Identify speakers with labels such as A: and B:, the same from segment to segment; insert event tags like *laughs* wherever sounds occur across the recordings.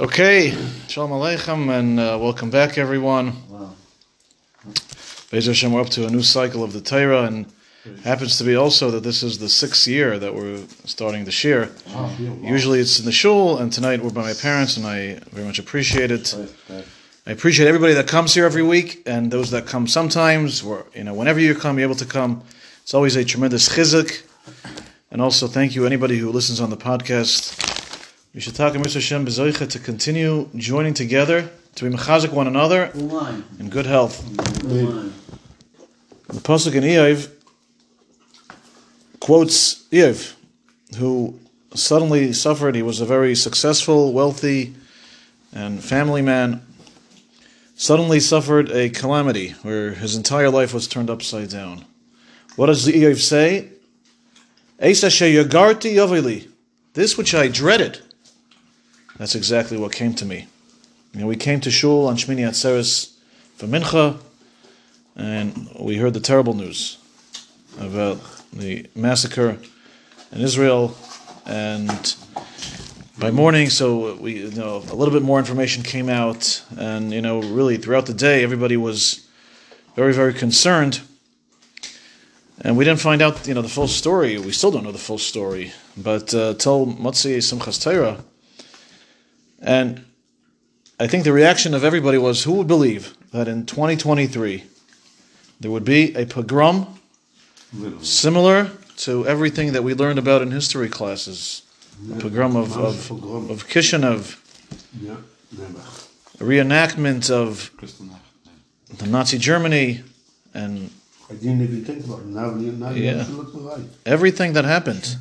A: Okay, Shalom Aleichem, and uh, welcome back, everyone.
B: Wow.
A: Be'ez Hashem, we're up to a new cycle of the Torah, and happens to be also that this is the sixth year that we're starting the Shir. Usually it's in the shul, and tonight we're by my parents, and I very much appreciate it. I appreciate everybody that comes here every week, and those that come sometimes, or you know, whenever you come, you're able to come. It's always a tremendous chizuk. And also, thank you anybody who listens on the podcast. We should talk to Mr. Hashem Bezoicha to continue joining together to be mechazik one another in good health.
B: Full.
A: The pasuk in Eiv quotes Eiv, who suddenly suffered. He was a very successful, wealthy, and family man. Suddenly suffered a calamity where his entire life was turned upside down. What does the Eiv say? Eisa sheyagarti yoveli. This which I dreaded. That's exactly what came to me. You know, we came to shul on Shmini Atzeres for mincha, and we heard the terrible news about the massacre in Israel. And by morning, so we you know a little bit more information came out, and you know really throughout the day, everybody was very very concerned. And we didn't find out, you know, the full story. We still don't know the full story. But uh, till Motzei Simchas Torah, and I think the reaction of everybody was, who would believe that in 2023 there would be a pogrom similar to everything that we learned about in history classes? The pogrom of, of, of Kishinev, a reenactment of the Nazi Germany, and
C: I didn't even think about it. Now, now
A: Yeah.
C: have look right.
A: everything that happened.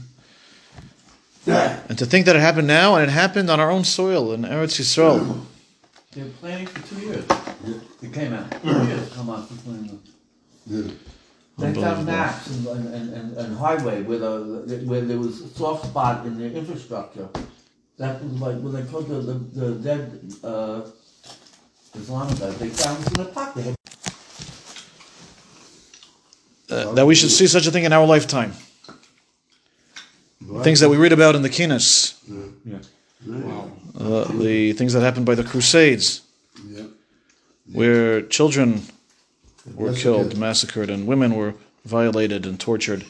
A: And to think that it happened now, and it happened on our own soil in Eretz Yisrael.
B: They were planning for two years. It came out. Two years come out for planning.
C: Yeah.
B: They found maps and, and, and, and highway where the, where there was a soft spot in their infrastructure. That was like, when they put the, the, the dead, uh, Islamic guys, they found them in a pocket.
A: Uh, that we should see such a thing in our lifetime. Things that we read about in the Kines,
B: Yeah.
C: Wow.
A: uh, the things that happened by the Crusades,
C: Yeah.
A: where children were killed, massacred, and women were violated and tortured.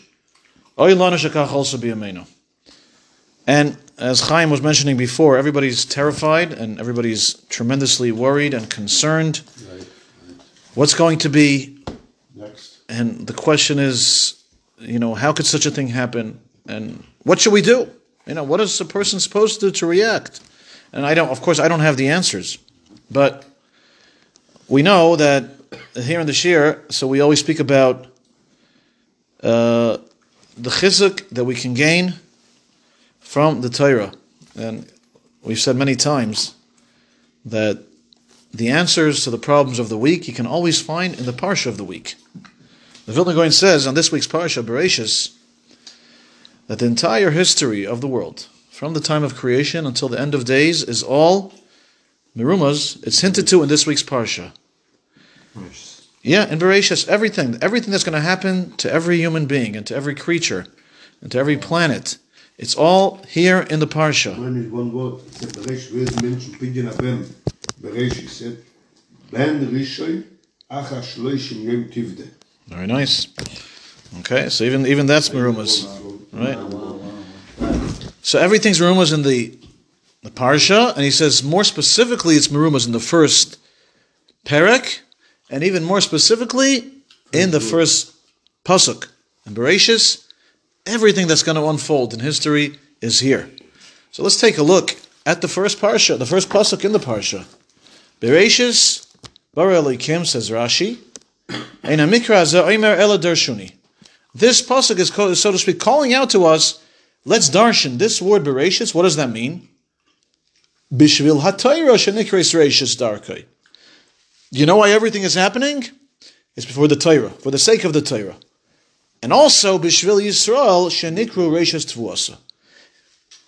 A: Oy lana shekach also b'yameinu. And as Chaim was mentioning before, everybody's terrified and everybody's tremendously worried and concerned.
C: Right.
A: What's going to be
C: Next.
A: And the question is, you know, how could such a thing happen? And what should we do? You know, what is a person supposed to do to react? And I don't, of course, I don't have the answers, but we know that here in the Shir, so we always speak about uh, the chizuk that we can gain from the Torah, and we've said many times that the answers to the problems of the week you can always find in the parsha of the week. The Vilna Gaon says on this week's parsha, Bereshis, that the entire history of the world, from the time of creation until the end of days, is all mirumas. It's hinted to in this week's parsha. Yeah, in Bereshis, everything, everything that's going to happen to every human being and to every creature and to every planet, it's all here in the parsha.
C: Mine is one word. It's a Beresh. Where's Menschen pidgin a ben? Beresh, he said. Ben Rishon, acha shloishim yom tivde.
A: Very nice. Okay, so even even that's mirumas. Right? So everything's Marumas in the the parsha, and he says more specifically it's Marumas in the first perek, and even more specifically in the first pasuk. And Bereshis, everything that's going to unfold in history is here. So let's take a look at the first parsha, the first pasuk in the parsha. Bereshis, Bar Elikim, says Rashi, Ein hamikra omer ela darshuni. This pasuk is, so to speak, calling out to us. Let's darshan this word bereshis. What does that mean? Bishvil darkai. You know why everything is happening? It's before the Torah, for the sake of the Torah, and also bishvil Yisrael shenikru reishis tvuasa.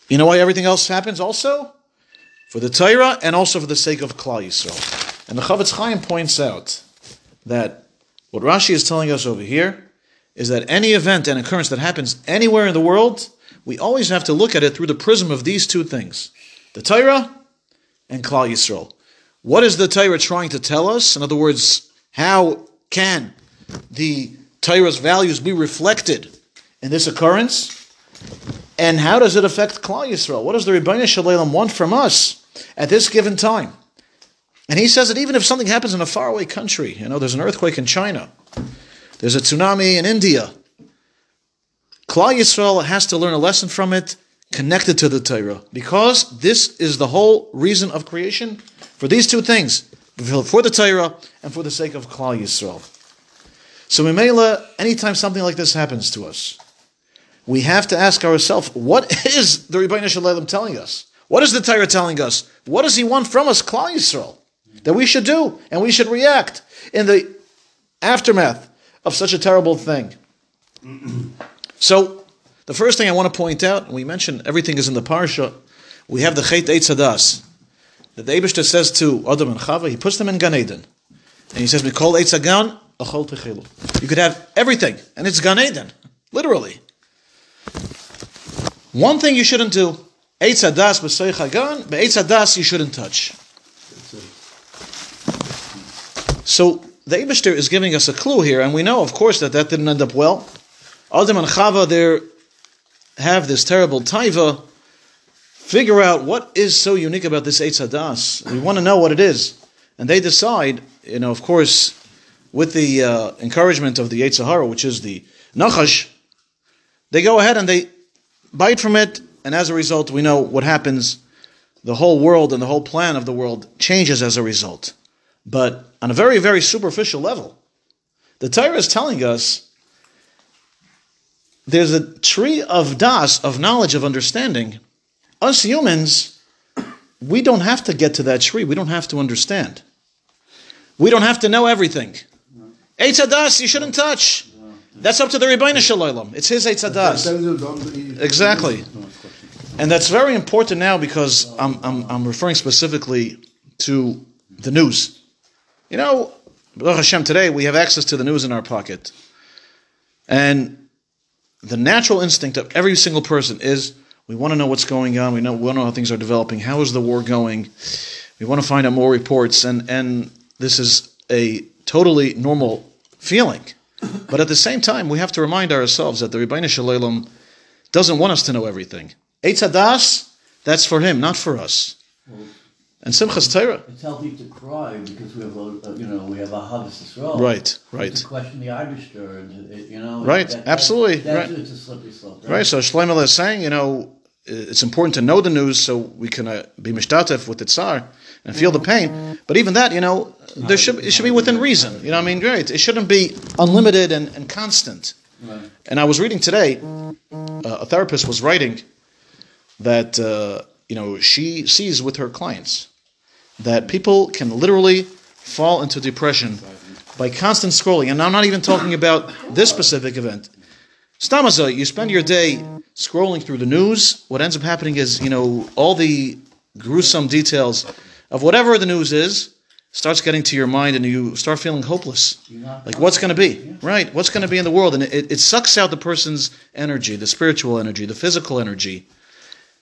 A: You know why everything else happens? Also for the Torah and also for the sake of Klal Yisrael. And the Chofetz Chaim points out that what Rashi is telling us over here is that any event and occurrence that happens anywhere in the world, we always have to look at it through the prism of these two things the Torah and Klal Yisrael. What is the Torah trying to tell us? In other words, how can the Torah's values be reflected in this occurrence? And how does it affect Klal Yisrael? What does the Rebbeinu Shalom want from us at this given time? And he says that even if something happens in a faraway country, you know, there's an earthquake in China, there's a tsunami in India, Klal Yisrael has to learn a lesson from it connected to the Torah because this is the whole reason of creation for these two things for the Torah and for the sake of Klal Yisrael. So, Mimela, anytime something like this happens to us, we have to ask ourselves, what is the Rebbeinu Shalom telling us? What is the Torah telling us? What does he want from us, Klal Yisrael, that we should do and we should react in the aftermath of such a terrible thing? so, the first thing I want to point out, we mentioned everything is in the parsha. We have the Chet Eitz Hadas. That the Abishter says to Adam and Chava, he puts them in Gan Eden. And he says, Mikol Eitz Hagan, Achol Techilu. You could have everything, and it's Gan Eden. Literally. One thing you shouldn't do, Eitz Hadas b'Seich Hagan, but Eitz Hadas you shouldn't touch. So the Abishter is giving us a clue here, and we know, of course, that that didn't end up well. Adam and Chava, there have this terrible taiva, figure out what is so unique about this Eitz Hadas. We want to know what it is. And they decide, you know, of course, with the uh, encouragement of the Yetzer Hara, which is the Nachash, they go ahead and they bite from it, and as a result, we know what happens. The whole world and the whole plan of the world changes as a result. But on a very, very superficial level, the Torah is telling us there's a tree of das, of knowledge, of understanding. Us humans, we don't have to get to that tree. We don't have to understand. We don't have to know everything. Eitz Hadas, you shouldn't touch. That's up to the Rebbeinu Shalom. It's his Eitz Hadas. Exactly. And that's very important now because I'm, I'm, I'm referring specifically to the news. You know, Baruch Hashem, today we have access to the news in our pocket. And the natural instinct of every single person is we want to know what's going on. We know we want to know how things are developing. How is the war going? We want to find out more reports, and and this is a totally normal feeling. But at the same time, we have to remind ourselves that the Rebbeinu Shalom doesn't want us to know everything. Eitz Hadas, that's for him, not for us. And Simchas Torah.
B: It's healthy to cry because we have a, you know, we have a Havas Yisrael.
A: Right, right.
B: To question the Eibishter, and you know.
A: Right,
B: that- that-
A: absolutely,
B: That's,
A: right.
B: it's a slippery slope.
A: Right, so Shlomo is saying, you know, it's important to know the news so we can uh, be mishtatef with the tsar and feel the pain. But even that, you know, there should it should be within reason. You know, I mean, right? It shouldn't be unlimited and, and constant.
B: Right.
A: And I was reading today, uh, a therapist was writing that uh, you know she sees with her clients that people can literally fall into depression by constant scrolling. And I'm not even talking about this specific event. Stamaza, you spend your day scrolling through the news. What ends up happening is, you know, all the gruesome details of whatever the news is starts getting to your mind and you start feeling hopeless. Like, what's going to be? Right? What's going to be in the world? And it, it sucks out the person's energy, the spiritual energy, the physical energy.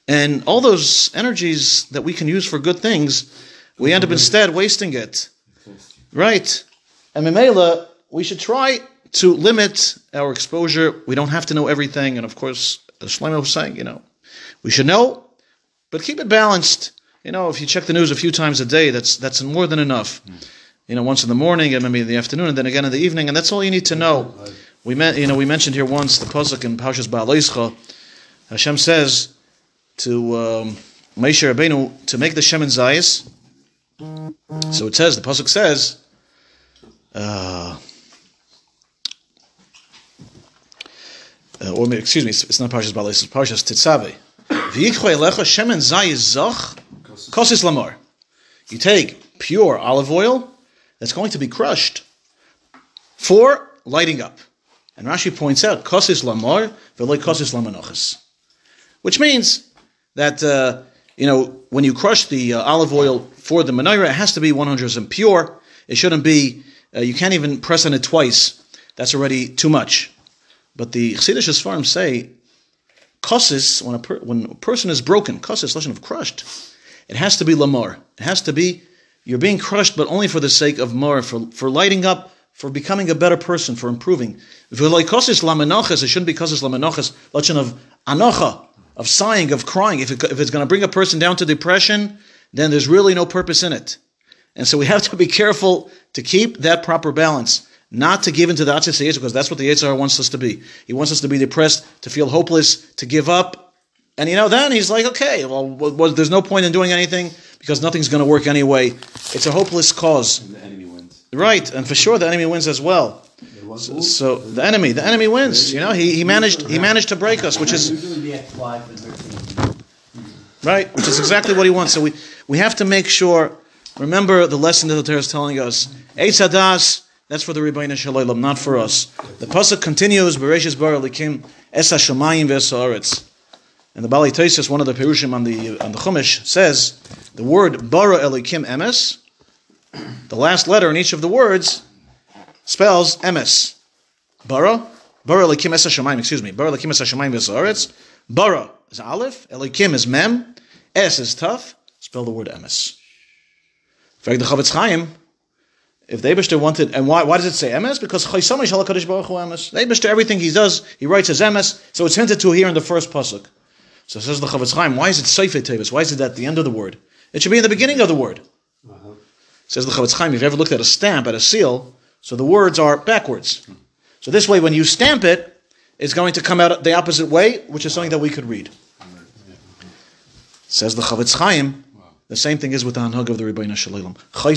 A: And all those energies that we can use for good things, we end up instead wasting it. Right. And Mimela, we should try to limit our exposure. We don't have to know everything. And of course, as Shlomo was saying, you know, we should know, but keep it balanced. You know, if you check the news a few times a day, that's that's more than enough. You know, once in the morning and maybe in the afternoon, and then again in the evening, and that's all you need to know. We met, you know, we mentioned here once the pasuk in Parshas Ba'aleischa. Hashem says to um, Moshe Rabbeinu to make the Shemin Zayis. So it says the pasuk says. Uh, uh, or excuse me, it's, it's not Parshas Balais, it's Parshas Tetzave. V'yikcho elecha shemen zayis zach kosis lamar. You take pure olive oil that's going to be crushed for lighting up. And Rashi points out kosis lamar kosis lamanochas, which means that uh, you know when you crush the uh, olive oil for the menorah, it has to be 100% pure. It shouldn't be. Uh, you can't even press on it twice. That's already too much. But the Chassidish farms say, kosis, when a, per, when a person is broken, kosis, lesson of crushed, It has to be lamar. It has to be you're being crushed, but only for the sake of mar, for, for lighting up, for becoming a better person, for improving. If it shouldn't be kosis lamenoches, lachin of anocha, of sighing, of crying. If, it, if it's going to bring a person down to depression, then there's really no purpose in it. And so we have to be careful to keep that proper balance, not to give into the Atzis because that's what the Yitzhar wants us to be. He wants us to be depressed, to feel hopeless, to give up. And you know, then he's like, okay, well, well there's no point in doing anything because nothing's going to work anyway. It's a hopeless cause.
D: And the enemy wins.
A: Right, and for sure the enemy wins as well. So, so the enemy, the enemy wins. You know, he, he managed he managed to break us, which is
B: Usually the ex-wife and her team.
A: right, which is exactly what he wants. So we we have to make sure. Remember the lesson that the Torah is telling us. Eitz Hadas, that's for the Rebbeinu Shalom, not for us. The pasuk continues. Bereshis bara likim es hashamayim v'esaretz. And the Bali Taisus, one of the Perushim on the on the Chumash, says the word bara elikim emes. The last letter in each of the words spells emes. Bara, bara elikim es hashamayim. Excuse me, bara elikim es hashamayim v'esaretz. Bara is aleph, elikim is mem, es is tough. Spell the word emes. In fact, the Chofetz Chaim, if the Eibishter wanted, and why, why does it say emes? Because Chaysama Shal Kadosh Baruch Hu emes. The Eibishter, everything he does, he writes as emes. So it's hinted to here in the first pasuk. So says the Chofetz Chaim, why is it Seifet Tevis? Why is it at the end of the word? It should be in the beginning of the word. Uh-huh. Says the Chofetz Chaim, if you ever looked at a stamp, at a seal, so the words are backwards. So this way, when you stamp it, it's going to come out the opposite way, which is something that we could read. Says the Chofetz Chaim, the same thing is with the Hanhag of the Rebbeinu Shalom. The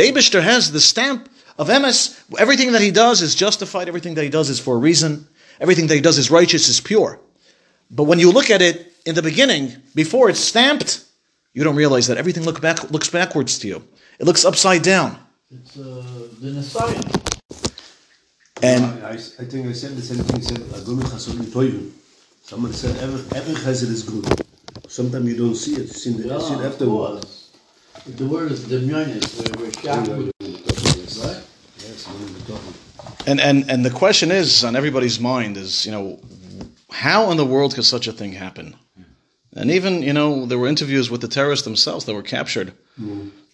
A: Eibishter has the stamp of emes. Everything that he does is justified. Everything that he does is for a reason. Everything that he does is righteous, is pure. But when you look at it in the beginning, before it's stamped, you don't realize that everything look back, looks backwards to you. It looks upside down.
B: It's uh, the Messiah.
A: And
C: I, I think I said the same thing. Said Agonu Chasodim Toivim. Someone said every every chesed is good. Sometimes you don't see it. You see it, you see it
B: of
C: afterwards.
B: course. The word is demyonis, where we're shocked
C: Yes,
B: right?
C: yes, we're talking.
A: and and and the question is on everybody's mind is you know how in the world could such a thing happen? And even you know there were interviews with the terrorists themselves that were captured.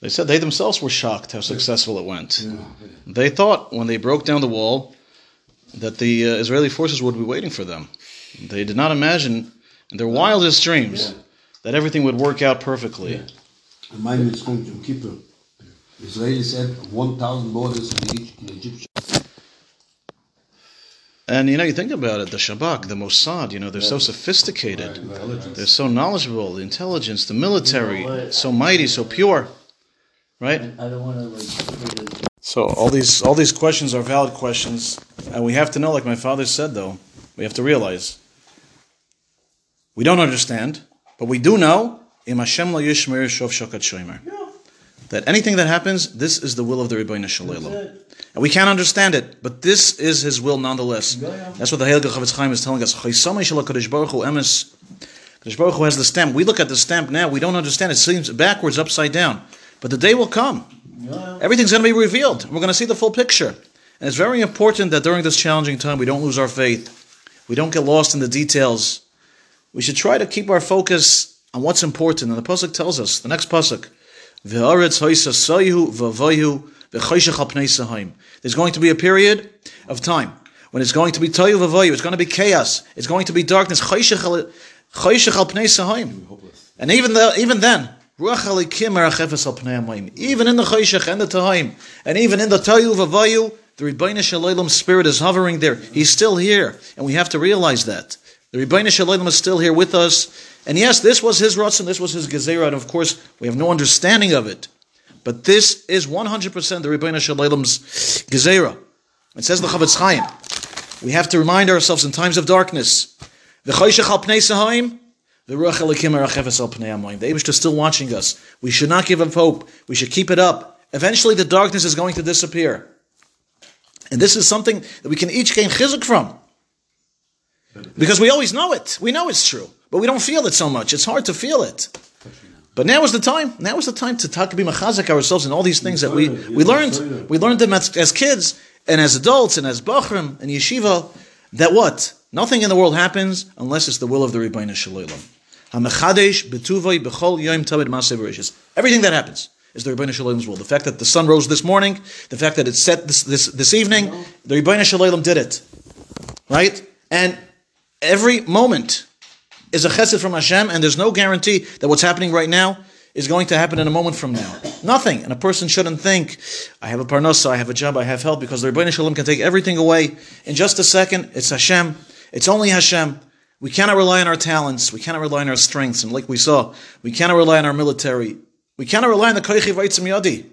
A: They said they themselves were shocked how successful it went. They thought when they broke down the wall that the uh, Israeli forces would be waiting for them. They did not imagine in their wildest dreams that everything would work out perfectly.
C: It's going to Kippur. Israeli said 1,000 borders in the Egy- in Egyptian.
A: And you know, you think about it, the Shabak, the Mossad, you know, they're so sophisticated. They're so knowledgeable, the intelligence, the military, so mighty, so pure. Right?
B: I don't want to like.
A: So all these all these questions are valid questions, and we have to know, like my father said, though, we have to realize we don't understand, but we do know Im Hashem lo yishmer shov shokat shomer. That anything that happens, this is the will of the Rebbeinu Shalom. And we can't understand it, but this is His will nonetheless. That's what the Heilige Chofetz Chaim is telling us. Chaysamei shel HaKadosh Baruch Hu emes. Kadosh Baruch Hu has the stamp. We look at the stamp now, we don't understand. It seems backwards, upside down. But the day will come. Everything's going to be revealed. We're going to see the full picture. And it's very important that during this challenging time, we don't lose our faith. We don't get lost in the details. We should try to keep our focus on what's important. And the Pasuk tells us, the next Pasuk, "V'haaretz hoisa sayu v'vayu v'choshech al pnei sahaim." There's going to be a period of time when it's going to be tayu v'vayu, it's going to be chaos, it's going to be darkness, choshech al choshech al pnei sahaim. And even the, even then, ruach alikim erachefes al pnei hamayim. Even in the choshech and the tahaim, and even in the tayu v'vayu, the Rebbeinu Shalom spirit is hovering there. He's still here, and we have to realize that. The Rebbeinu Shalom is still here with us. And yes, this was his Ratzon, this was his Gezerah, and of course, we have no understanding of it. But this is 100% the Rebbeinu Shalom's Gezerah. It says the Chofetz Chaim. We have to remind ourselves in times of darkness. The Choshech al the Ruach Elikim Erachefes al Pnei Amoim. The is still watching us. We should not give up hope. We should keep it up. Eventually, the darkness is going to disappear. And this is something that we can each gain chizuk from. Because we always know it. We know it's true. But we don't feel it so much. It's hard to feel it. But now is the time. Now is the time to talk, be machazak ourselves in all these things that we, we learned. We learned them as, as kids and as adults and as bachrim and yeshiva. That what? Nothing in the world happens unless it's the will of the Rebbeinu Maseh Everything that happens is the Rebbeinu Shalom's will. The fact that the sun rose this morning, the fact that it set this, this, this evening, the Rebbeinu Shalom did it. Right? And every moment is a chesed from Hashem, and there's no guarantee that what's happening right now is going to happen in a moment from now. Nothing. And a person shouldn't think, I have a parnasa, I have a job, I have help, because the Rebbeinu Shalom can take everything away in just a second. It's Hashem. It's only Hashem. We cannot rely on our talents. We cannot rely on our strengths. And like we saw, we cannot rely on our military. We cannot rely on the koichi vaitzim yadi.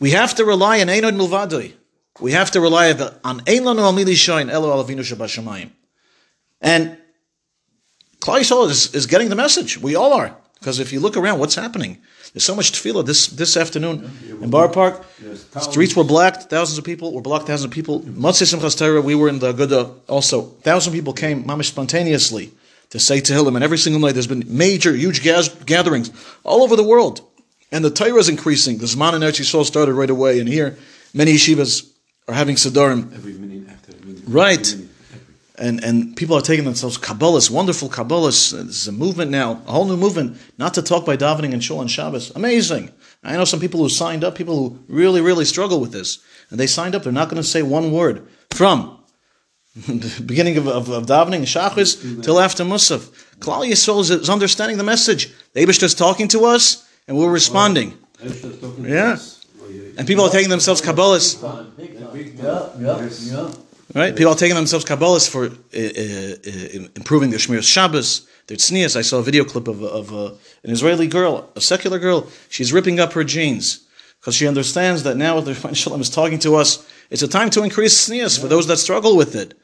A: We have to rely on Einod Milvadoi. We have to rely on Ein Lanu Amili Shoin Elo Alavinu Shabashamayim. And Yisrael is, is getting the message. We all are. Because if you look around, what's happening? There's so much tefillah this, this afternoon in Boro Park. Streets were blocked. Thousands of people were blocked. Thousands of people. Motzei Simchas Torah, we were in the Aguda also. Thousand people came, mamish spontaneously, to say Tehillim. And every single night there's been major, huge gatherings all over the world. And the Torah is increasing. The Zman and Eretz Yisrael started right away. And here, many yeshivas are having Siddharim.
D: Every minute after minute.
A: Right.
D: Every minute.
A: and and people are taking themselves Kabbalahs, wonderful Kabbalahs. There's a movement now, a whole new movement, not to talk by davening and shul and Shabbos. Amazing. I know some people who signed up, people who really, really struggle with this, and they signed up. They're not going to say one word from the *laughs* beginning of, of, of davening Shachris till after Musaf. Klal Yisrael is, is understanding the message. The Abish is talking to us, and we're responding.
D: Esther's
A: Yeah.
D: us. Yeah.
A: And people are taking themselves Kabbalahs.
B: Big time.
D: Big time.
B: Yeah, yeah, yeah.
A: Right? People are taking themselves Kabbalahs for uh, uh, uh, improving their Shmir Shabbos, their tznias. I saw a video clip of, of uh, an Israeli girl, a secular girl. She's ripping up her jeans because she understands that now the *laughs* Rebbeinu Shalom is talking to us. It's a time to increase tznias for those that struggle with it.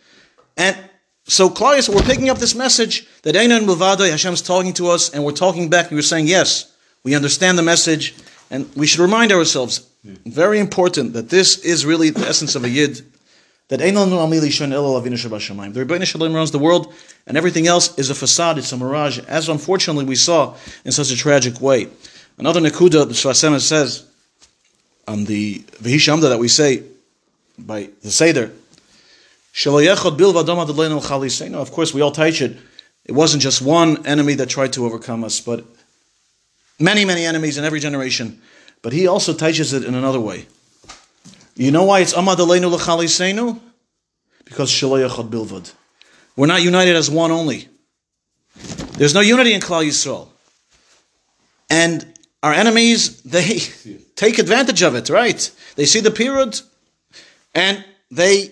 A: And so, Claudius, we're picking up this message that Einan Muvadai, Hashem's talking to us, and we're talking back, and we're saying, yes, we understand the message, and we should remind ourselves, very important, that this is really the essence of a Yid, that. The Rebbeinu Shalom runs the world, and everything else is a facade, it's a mirage, as unfortunately we saw in such a tragic way. Another Nakuda, the Shvasema says, on the Vihishamda that we say by the Seder, chaliseinu. Of course, we all teach it. It wasn't just one enemy that tried to overcome us, but many, many enemies in every generation. But he also teaches it in another way. You know why it's amad aleinu l'chaliseinu? Because shaloyechot bilvad. We're not united as one only. There's no unity in Klal Yisrael. And our enemies, they *laughs* take advantage of it, right? They see the period and they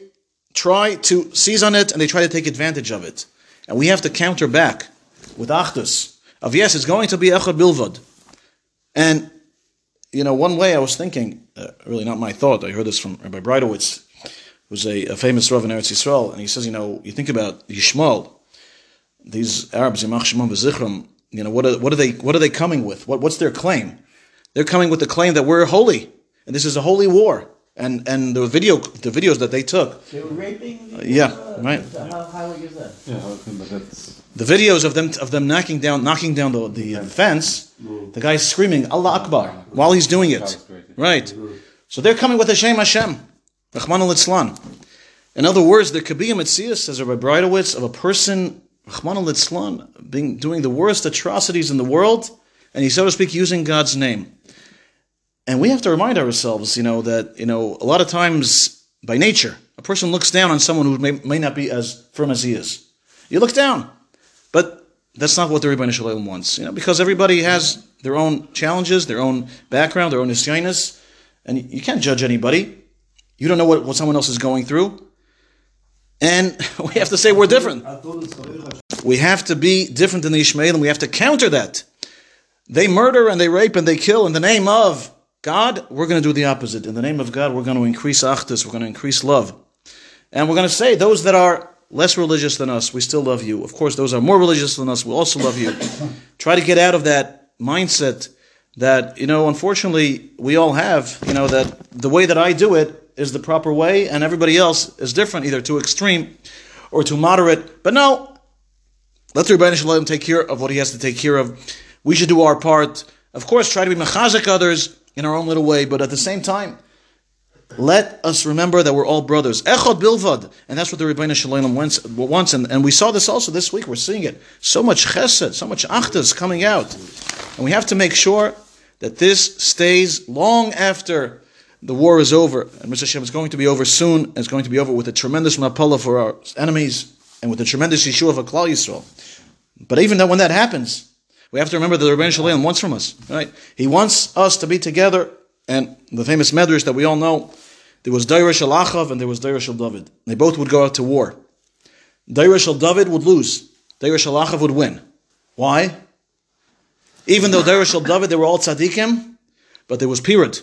A: try to seize on it and they try to take advantage of it. And we have to counter back with achdus of yes, it's going to be echad bilvad. And you know, one way I was thinking, uh, really not my thought. I heard this from Rabbi Breitowitz, who's a, a famous Rav in Eretz Yisrael, and he says, you know, you think about Yishmael, these Arabs, Yimach Shimon v'Zichram, you know, what are, what are they what are they coming with? What, what's their claim? They're coming with the claim that we're holy, and this is a holy war. And and the video the videos that they took,
B: They were raping. the,
A: yeah,
B: uh,
A: right.
B: How, how is that?
D: Yeah, that's
A: the videos of them of them knocking down knocking down the, the fence, the guy's screaming Allah Akbar while he's doing it. Right. So they're coming with Hashem Hashem. Rahman al Itzlan. In other words, there could be a Metzias, says Rabbi Breitowitz, of a person, Rahman al Itzlan, being doing the worst atrocities in the world, and he's so to speak using God's name. And we have to remind ourselves, you know, that, you know, a lot of times by nature, a person looks down on someone who may, may not be as firm as he is. You look down. But that's not what the Rebbeinu Shalom wants, you know, because everybody has their own challenges, their own background, their own nisyanis, and you can't judge anybody. You don't know what, what someone else is going through. And *laughs* we have to say we're different. We have to be different than the Ishmael, and we have to counter that. They murder and they rape and they kill in the name of God. We're going to do the opposite. In the name of God, we're going to increase achdus, we're going to increase love. And we're going to say, those that are less religious than us, we still love you. Of course, those are more religious than us, we also love you. *coughs* Try to get out of that mindset that, you know, unfortunately, we all have, you know, that the way that I do it is the proper way and everybody else is different, either too extreme or too moderate. But no, let the Rebbeinu Shalom take care of what he has to take care of. We should do our part. Of course, try to be mechazik others in our own little way, but at the same time, Let us remember that we're all brothers. Echad bilvad. And that's what the Rebbeinu Shalom wants. wants and, and we saw this also this week. We're seeing it. So much chesed, so much achdas coming out. And we have to make sure that this stays long after the war is over. And Mr. Hashem is going to be over soon. And it's going to be over with a tremendous mapala for our enemies and with a tremendous Yeshua for Klal Yisrael. But even though when that happens, we have to remember that the Rebbeinu Shalom wants from us. Right? He wants us to be together. And the famous medrash that we all know, there was Daira Shel Achav and there was Daira Shel David. They both would go out to war. Daira Shel David would lose. Daira Shel Achav would win. Why? Even though Daira Shel David, they were all tzaddikim, but there was Pirat.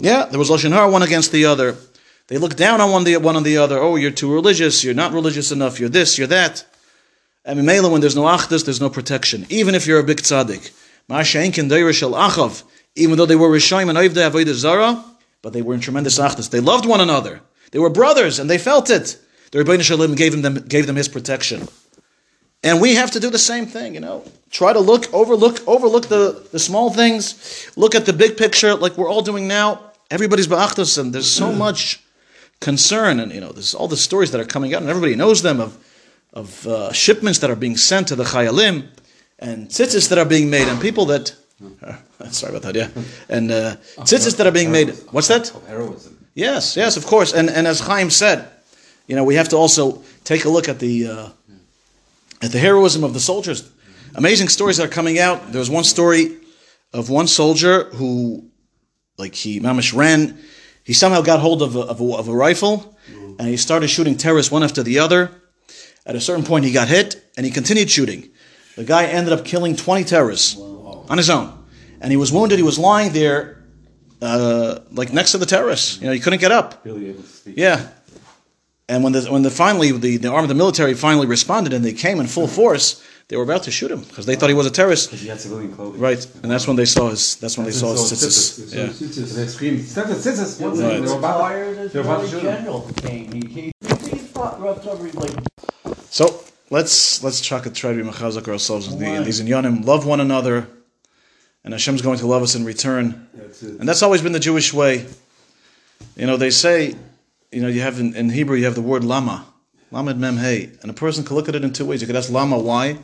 A: Yeah, there was Lashon Hara one against the other. They looked down on one, the, one on the other. Oh, you're too religious. You're not religious enough. You're this. You're that. And Mimela, when there's no achdus, there's no protection. Even if you're a big tzaddik. Ma'ashenkin Shel Achav. Even though they were Rishayim and Oivdei Avodah Zara, but they were in tremendous achdus. They loved one another. They were brothers, and they felt it. The Rebbeinu Shalom gave them, gave them his protection. And we have to do the same thing, you know. Try to look, overlook, overlook the, the small things. Look at the big picture, like we're all doing now. Everybody's ba'achdus, and there's so much concern, and you know, there's all the stories that are coming out, and everybody knows them of of uh, shipments that are being sent to the chayalim, and tzitzis that are being made, and people that. Uh, *laughs* sorry about that, yeah. And uh, tzitzis that are being made. What's that?
D: Heroism.
A: Yes, yes, of course. And and as Chaim said, you know, we have to also take a look at the uh, at the heroism of the soldiers. Amazing stories that are coming out. There was one story of one soldier who, like he mamish ran, he somehow got hold of a, of a, of a rifle, and he started shooting terrorists one after the other. At a certain point, he got hit, and he continued shooting. The guy ended up killing 20 terrorists on his own, and he was wounded. He was lying there, uh, like next to the terrorists. You know, he couldn't get up.
D: Barely able to speak.
A: Yeah. And when the when the finally the, the arm of the military finally responded and they came in full force, they were about to shoot him because they thought he was a terrorist.
D: Because he had civilian clothing.
A: Right. And that's when they saw his that's when they saw his
D: So
A: tzitzis.
D: tzitzis.
A: Yeah.
D: So they screamed, "Tzitzis, tzitzis!"
B: When
A: Right.
D: They were about-
B: retired as
D: they were about to shoot him.
B: general came, he, he, he fought rough like
A: So let's let's try to try to be machazak ourselves in, the, in these inyanim. Love one another, and Hashem's going to love us in return.
C: That's.
A: And that's always been the Jewish way. You know, they say, you know, you have in, in Hebrew you have the word lama, lamed mem hey, and a person can look at it in two ways. You could ask lama why,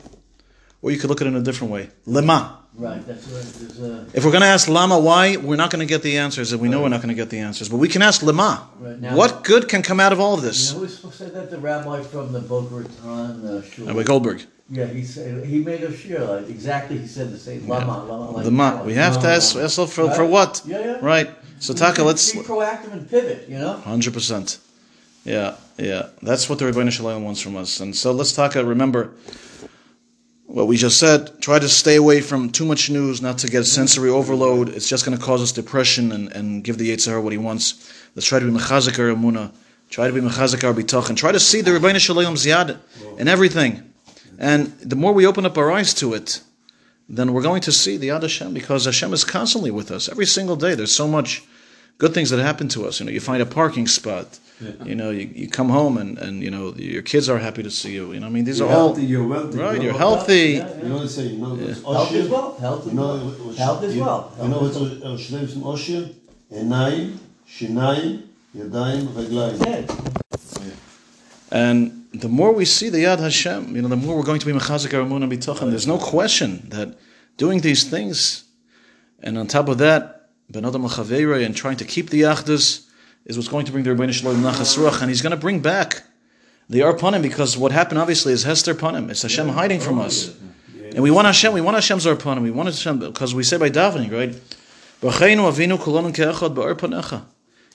A: or you could look at it in a different way. Lema.
B: Right. That's right. There's a
A: If we're going to ask lama why, we're not going to get the answers, and we know we're not going to get the answers. But we can ask lama.
B: Right, now-
A: what good can come out of all of
B: you
A: this?
B: know who's supposed to say that the rabbi from the Boca Raton uh, shul.
A: Rabbi Goldberg.
B: Yeah, he said he made a shir like exactly. He said the same lama lama. Like,
A: Lema. We have to ask ourselves for, for what?
B: Yeah, yeah.
A: Right. So Taka, let's
B: be proactive and pivot. You know.
A: Hundred percent. Yeah, yeah. That's what the Rebbeinu Shalom wants from us. And so let's talk. Remember what we just said. Try to stay away from too much news, not to get sensory overload. It's just going to cause us depression and, and give the Yitzhar what he wants. Let's try to be mechazik our emuna. Try to be mechazik our bitachon. Try to see the Rebbeinu Shalom ziyad in everything. And the more we open up our eyes to it, then we're going to see the Yad Hashem because Hashem is constantly with us every single day. There's so much good things that happen to us. You know, you find a parking spot. Yeah. You know, you, you come home and, and you know your kids are happy to see you. You know, I mean, these
C: you're
A: are all
C: you're wealthy,
A: right. You're,
C: you're
A: healthy.
B: Yeah, yeah.
C: You know what I'm saying? You know, yeah.
B: health is wealth. Health is wealth.
C: You know,
B: health
C: is
B: wealth.
C: You know what's Oshlev from Oshir? Enayim, Shinayim, Yadayim,
B: Reglayim.
A: And the more we see the Yad Hashem, you know, the more we're going to be mechazik aramun and bitachim. There's no question that doing these things, and on top of that, ben adam l'chaveira, and trying to keep the yachdus, is what's going to bring the Rebbeinu Shalom nachas ruach, and He's going to bring back the arpanim because what happened obviously is Hester panim. It's Hashem hiding from us, and we want Hashem. We want Hashem's arpanim. We want Hashem because we say by davening, right? B'cheinu avinu kolonu ke'echad ba'arpanecha.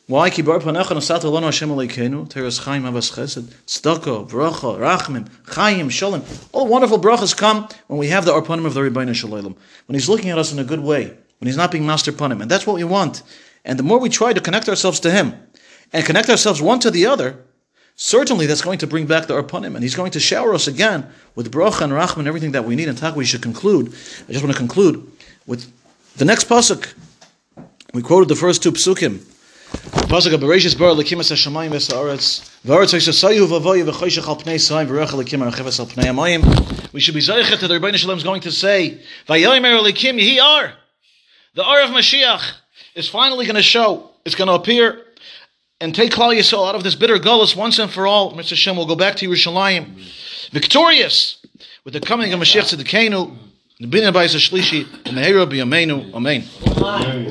A: Why? Ki bar panecha nasat alonu Hashem aleikenu, teres chaim avas chesed, tzedakah, bracha, rachmim, chayim, shalom. All wonderful brachas come when we have the arpanim of the Rebbeinu Shalom. When He's looking at us in a good way, when He's not being master panim. And that's what we want. And the more we try to connect ourselves to Him, and connect ourselves one to the other, certainly that's going to bring back the arpanim. And He's going to shower us again with bracha and rachman and everything that we need. And tak, we should conclude. I just want to conclude with the next pasuk. We quoted the first two psukim. We should be zeichet to the Rebbeinu Shalom is going to say The Ar of Mashiach is finally going to show It's going to appear and take Klal Yisrael out of this bitter gullus once and for all. Mr. Shem will go back to Yerushalayim, victorious with the coming of Mashiach Tzidkenu, the Binyan Bayis Shlishi, and B'Yameinu. Amen.
B: Amen.